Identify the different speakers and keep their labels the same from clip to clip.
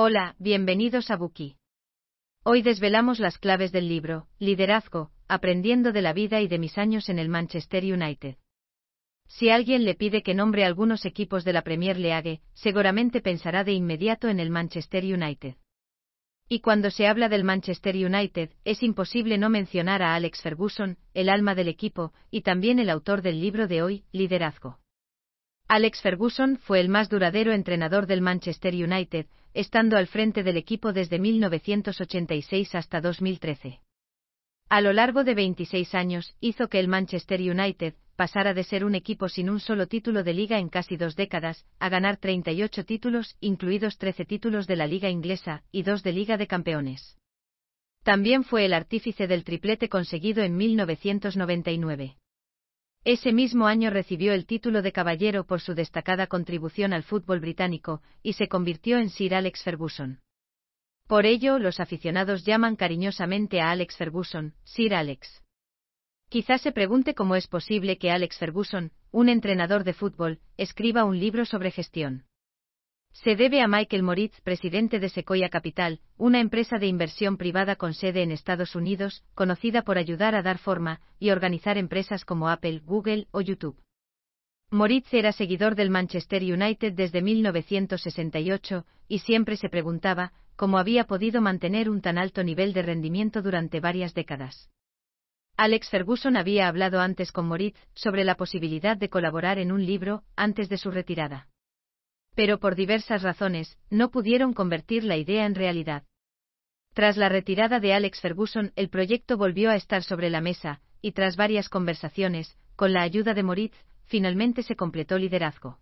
Speaker 1: Hola, bienvenidos a Buki. Hoy desvelamos las claves del libro, Liderazgo, aprendiendo de la vida y de mis años en el Manchester United. Si alguien le pide que nombre algunos equipos de la Premier League, seguramente pensará de inmediato en el Manchester United. Y cuando se habla del Manchester United, es imposible no mencionar a Alex Ferguson, el alma del equipo, y también el autor del libro de hoy, Liderazgo. Alex Ferguson fue el más duradero entrenador del Manchester United, estando al frente del equipo desde 1986 hasta 2013. A lo largo de 26 años, hizo que el Manchester United pasara de ser un equipo sin un solo título de liga en casi dos décadas, a ganar 38 títulos, incluidos 13 títulos de la liga inglesa y dos de Liga de Campeones. También fue el artífice del triplete conseguido en 1999. Ese mismo año recibió el título de caballero por su destacada contribución al fútbol británico, y se convirtió en Sir Alex Ferguson. Por ello, los aficionados llaman cariñosamente a Alex Ferguson, Sir Alex. Quizás se pregunte cómo es posible que Alex Ferguson, un entrenador de fútbol, escriba un libro sobre gestión. Se debe a Michael Moritz, presidente de Sequoia Capital, una empresa de inversión privada con sede en Estados Unidos, conocida por ayudar a dar forma y organizar empresas como Apple, Google o YouTube. Moritz era seguidor del Manchester United desde 1968 y siempre se preguntaba cómo había podido mantener un tan alto nivel de rendimiento durante varias décadas. Alex Ferguson había hablado antes con Moritz sobre la posibilidad de colaborar en un libro antes de su retirada pero por diversas razones, no pudieron convertir la idea en realidad. Tras la retirada de Alex Ferguson, el proyecto volvió a estar sobre la mesa, y tras varias conversaciones, con la ayuda de Moritz, finalmente se completó liderazgo.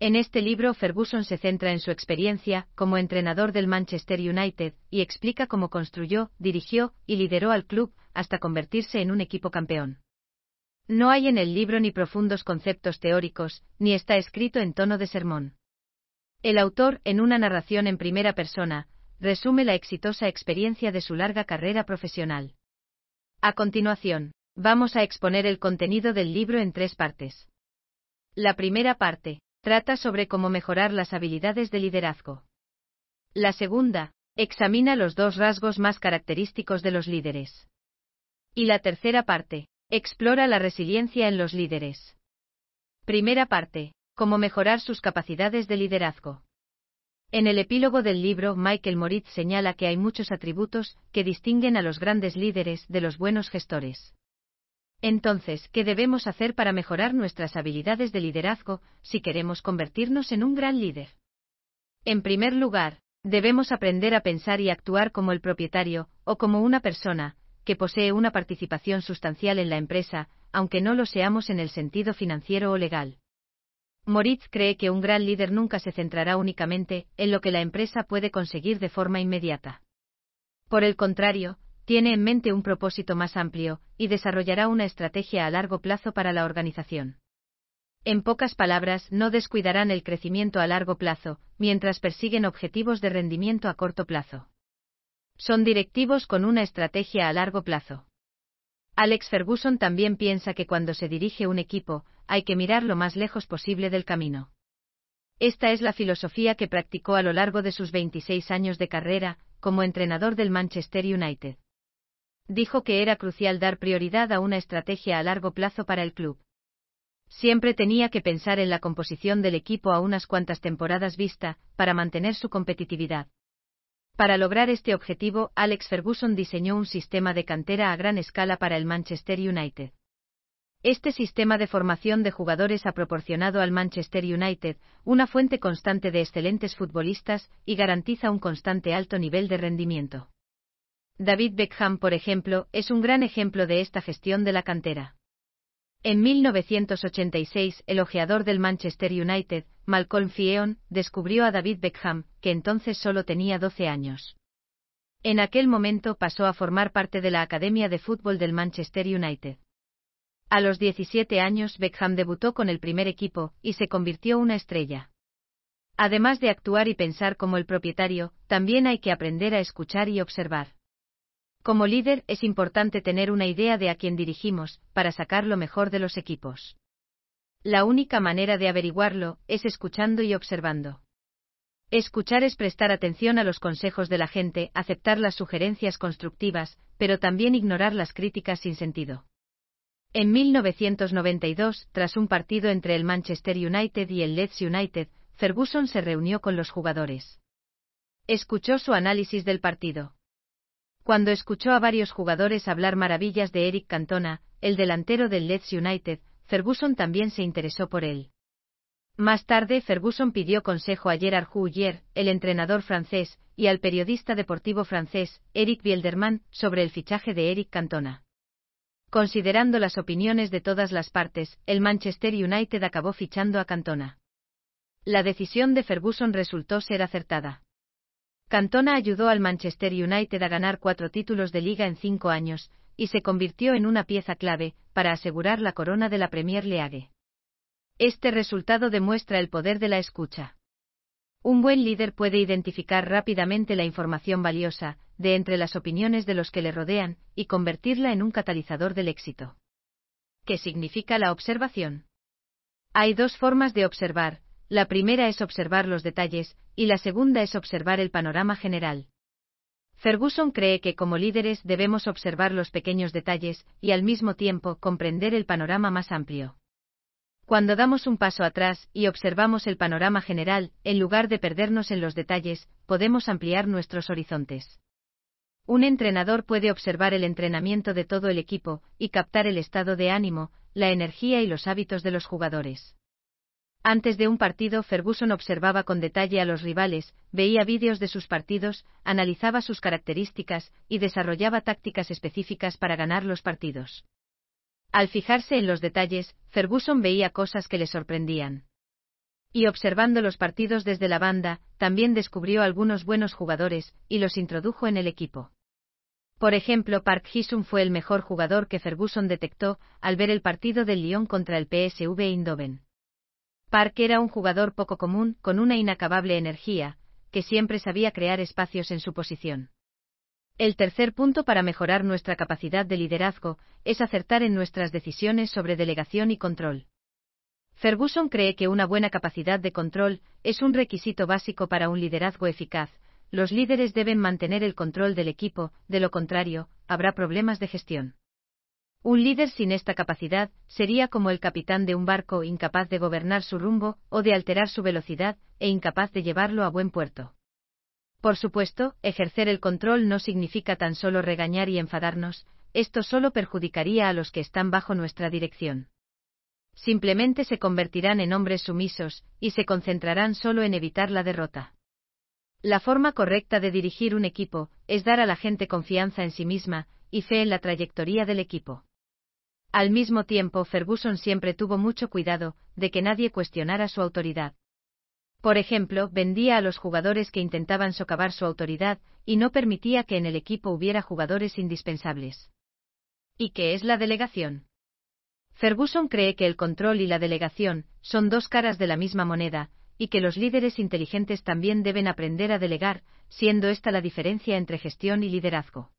Speaker 1: En este libro Ferguson se centra en su experiencia como entrenador del Manchester United y explica cómo construyó, dirigió y lideró al club hasta convertirse en un equipo campeón. No hay en el libro ni profundos conceptos teóricos, ni está escrito en tono de sermón. El autor, en una narración en primera persona, resume la exitosa experiencia de su larga carrera profesional. A continuación, vamos a exponer el contenido del libro en tres partes. La primera parte, trata sobre cómo mejorar las habilidades de liderazgo. La segunda, examina los dos rasgos más característicos de los líderes. Y la tercera parte, explora la resiliencia en los líderes. Primera parte, cómo mejorar sus capacidades de liderazgo. En el epílogo del libro, Michael Moritz señala que hay muchos atributos que distinguen a los grandes líderes de los buenos gestores. Entonces, ¿qué debemos hacer para mejorar nuestras habilidades de liderazgo si queremos convertirnos en un gran líder? En primer lugar, debemos aprender a pensar y actuar como el propietario, o como una persona, que posee una participación sustancial en la empresa, aunque no lo seamos en el sentido financiero o legal. Moritz cree que un gran líder nunca se centrará únicamente en lo que la empresa puede conseguir de forma inmediata. Por el contrario, tiene en mente un propósito más amplio, y desarrollará una estrategia a largo plazo para la organización. En pocas palabras, no descuidarán el crecimiento a largo plazo, mientras persiguen objetivos de rendimiento a corto plazo. Son directivos con una estrategia a largo plazo. Alex Ferguson también piensa que cuando se dirige un equipo, hay que mirar lo más lejos posible del camino. Esta es la filosofía que practicó a lo largo de sus 26 años de carrera, como entrenador del Manchester United. Dijo que era crucial dar prioridad a una estrategia a largo plazo para el club. Siempre tenía que pensar en la composición del equipo a unas cuantas temporadas vista, para mantener su competitividad. Para lograr este objetivo, Alex Ferguson diseñó un sistema de cantera a gran escala para el Manchester United. Este sistema de formación de jugadores ha proporcionado al Manchester United una fuente constante de excelentes futbolistas y garantiza un constante alto nivel de rendimiento. David Beckham, por ejemplo, es un gran ejemplo de esta gestión de la cantera. En 1986, el ojeador del Manchester United, Malcolm Fieon, descubrió a David Beckham, que entonces solo tenía 12 años. En aquel momento pasó a formar parte de la Academia de Fútbol del Manchester United. A los 17 años Beckham debutó con el primer equipo, y se convirtió una estrella. Además de actuar y pensar como el propietario, también hay que aprender a escuchar y observar. Como líder es importante tener una idea de a quién dirigimos, para sacar lo mejor de los equipos. La única manera de averiguarlo es escuchando y observando. Escuchar es prestar atención a los consejos de la gente, aceptar las sugerencias constructivas, pero también ignorar las críticas sin sentido. En 1992, tras un partido entre el Manchester United y el Leeds United, Ferguson se reunió con los jugadores. Escuchó su análisis del partido. Cuando escuchó a varios jugadores hablar maravillas de Eric Cantona, el delantero del Leeds United, Ferguson también se interesó por él. Más tarde Ferguson pidió consejo a Gerard Houllier, el entrenador francés, y al periodista deportivo francés, Eric Bielderman, sobre el fichaje de Eric Cantona. Considerando las opiniones de todas las partes, el Manchester United acabó fichando a Cantona. La decisión de Ferguson resultó ser acertada. Cantona ayudó al Manchester United a ganar cuatro títulos de liga en cinco años, y se convirtió en una pieza clave para asegurar la corona de la Premier League. Este resultado demuestra el poder de la escucha. Un buen líder puede identificar rápidamente la información valiosa, de entre las opiniones de los que le rodean, y convertirla en un catalizador del éxito. ¿Qué significa la observación? Hay dos formas de observar, la primera es observar los detalles, y la segunda es observar el panorama general. Ferguson cree que como líderes debemos observar los pequeños detalles, y al mismo tiempo comprender el panorama más amplio. Cuando damos un paso atrás y observamos el panorama general, en lugar de perdernos en los detalles, podemos ampliar nuestros horizontes. Un entrenador puede observar el entrenamiento de todo el equipo y captar el estado de ánimo, la energía y los hábitos de los jugadores. Antes de un partido, Ferguson observaba con detalle a los rivales, veía vídeos de sus partidos, analizaba sus características y desarrollaba tácticas específicas para ganar los partidos. Al fijarse en los detalles, Ferguson veía cosas que le sorprendían. Y observando los partidos desde la banda, también descubrió algunos buenos jugadores, y los introdujo en el equipo. Por ejemplo, Park Hisum fue el mejor jugador que Ferguson detectó al ver el partido del Lyon contra el PSV Eindhoven. Park era un jugador poco común, con una inacabable energía, que siempre sabía crear espacios en su posición. El tercer punto para mejorar nuestra capacidad de liderazgo es acertar en nuestras decisiones sobre delegación y control. Ferguson cree que una buena capacidad de control es un requisito básico para un liderazgo eficaz. Los líderes deben mantener el control del equipo, de lo contrario, habrá problemas de gestión. Un líder sin esta capacidad sería como el capitán de un barco incapaz de gobernar su rumbo o de alterar su velocidad e incapaz de llevarlo a buen puerto. Por supuesto, ejercer el control no significa tan solo regañar y enfadarnos, esto solo perjudicaría a los que están bajo nuestra dirección. Simplemente se convertirán en hombres sumisos, y se concentrarán solo en evitar la derrota. La forma correcta de dirigir un equipo es dar a la gente confianza en sí misma y fe en la trayectoria del equipo. Al mismo tiempo, Ferguson siempre tuvo mucho cuidado de que nadie cuestionara su autoridad. Por ejemplo, vendía a los jugadores que intentaban socavar su autoridad, y no permitía que en el equipo hubiera jugadores indispensables. ¿Y qué es la delegación? Ferguson cree que el control y la delegación son dos caras de la misma moneda, y que los líderes inteligentes también deben aprender a delegar, siendo esta la diferencia entre gestión y liderazgo.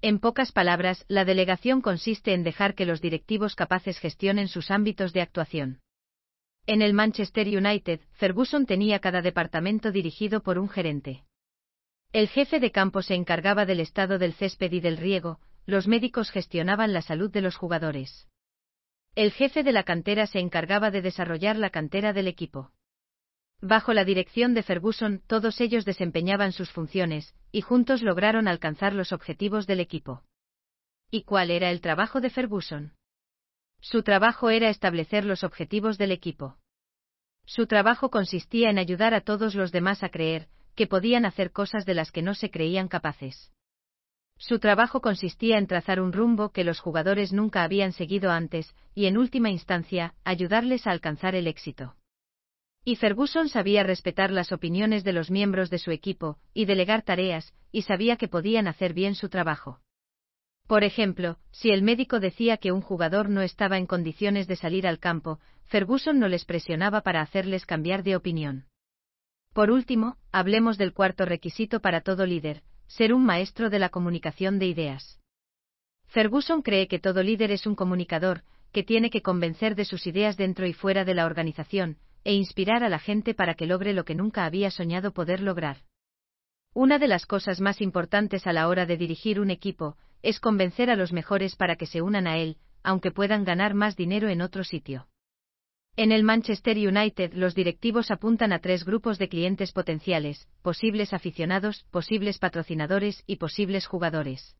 Speaker 1: En pocas palabras, la delegación consiste en dejar que los directivos capaces gestionen sus ámbitos de actuación. En el Manchester United, Ferguson tenía cada departamento dirigido por un gerente. El jefe de campo se encargaba del estado del césped y del riego, los médicos gestionaban la salud de los jugadores. El jefe de la cantera se encargaba de desarrollar la cantera del equipo. Bajo la dirección de Ferguson, todos ellos desempeñaban sus funciones, y juntos lograron alcanzar los objetivos del equipo. ¿Y cuál era el trabajo de Ferguson? Su trabajo era establecer los objetivos del equipo. Su trabajo consistía en ayudar a todos los demás a creer que podían hacer cosas de las que no se creían capaces. Su trabajo consistía en trazar un rumbo que los jugadores nunca habían seguido antes, y en última instancia, ayudarles a alcanzar el éxito. Y Ferguson sabía respetar las opiniones de los miembros de su equipo, y delegar tareas, y sabía que podían hacer bien su trabajo. Por ejemplo, si el médico decía que un jugador no estaba en condiciones de salir al campo, Ferguson no les presionaba para hacerles cambiar de opinión. Por último, hablemos del cuarto requisito para todo líder, ser un maestro de la comunicación de ideas. Ferguson cree que todo líder es un comunicador, que tiene que convencer de sus ideas dentro y fuera de la organización, e inspirar a la gente para que logre lo que nunca había soñado poder lograr. Una de las cosas más importantes a la hora de dirigir un equipo es convencer a los mejores para que se unan a él, aunque puedan ganar más dinero en otro sitio. En el Manchester United los directivos apuntan a tres grupos de clientes potenciales, posibles aficionados, posibles patrocinadores y posibles jugadores.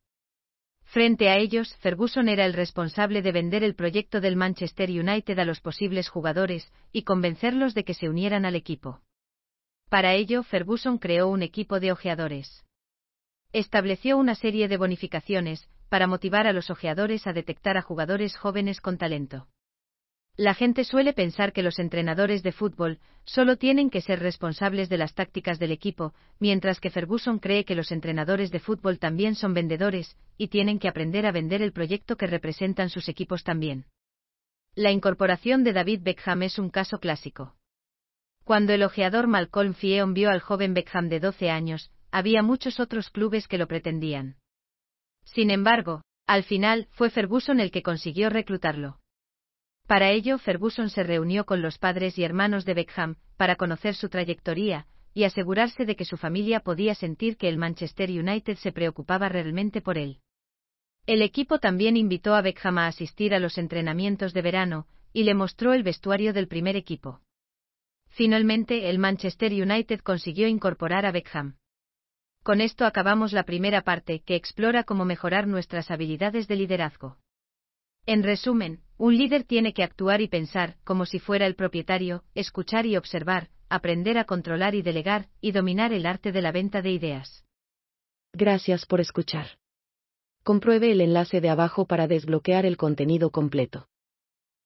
Speaker 1: Frente a ellos, Ferguson era el responsable de vender el proyecto del Manchester United a los posibles jugadores y convencerlos de que se unieran al equipo. Para ello, Ferguson creó un equipo de ojeadores. Estableció una serie de bonificaciones para motivar a los ojeadores a detectar a jugadores jóvenes con talento. La gente suele pensar que los entrenadores de fútbol solo tienen que ser responsables de las tácticas del equipo, mientras que Ferguson cree que los entrenadores de fútbol también son vendedores, y tienen que aprender a vender el proyecto que representan sus equipos también. La incorporación de David Beckham es un caso clásico. Cuando el ojeador Malcolm Fieon vio al joven Beckham de 12 años, había muchos otros clubes que lo pretendían. Sin embargo, al final, fue Ferguson el que consiguió reclutarlo. Para ello, Ferguson se reunió con los padres y hermanos de Beckham, para conocer su trayectoria, y asegurarse de que su familia podía sentir que el Manchester United se preocupaba realmente por él. El equipo también invitó a Beckham a asistir a los entrenamientos de verano, y le mostró el vestuario del primer equipo. Finalmente, el Manchester United consiguió incorporar a Beckham. Con esto acabamos la primera parte, que explora cómo mejorar nuestras habilidades de liderazgo. En resumen, un líder tiene que actuar y pensar como si fuera el propietario, escuchar y observar, aprender a controlar y delegar, y dominar el arte de la venta de ideas.
Speaker 2: Gracias por escuchar. Compruebe el enlace de abajo para desbloquear el contenido completo.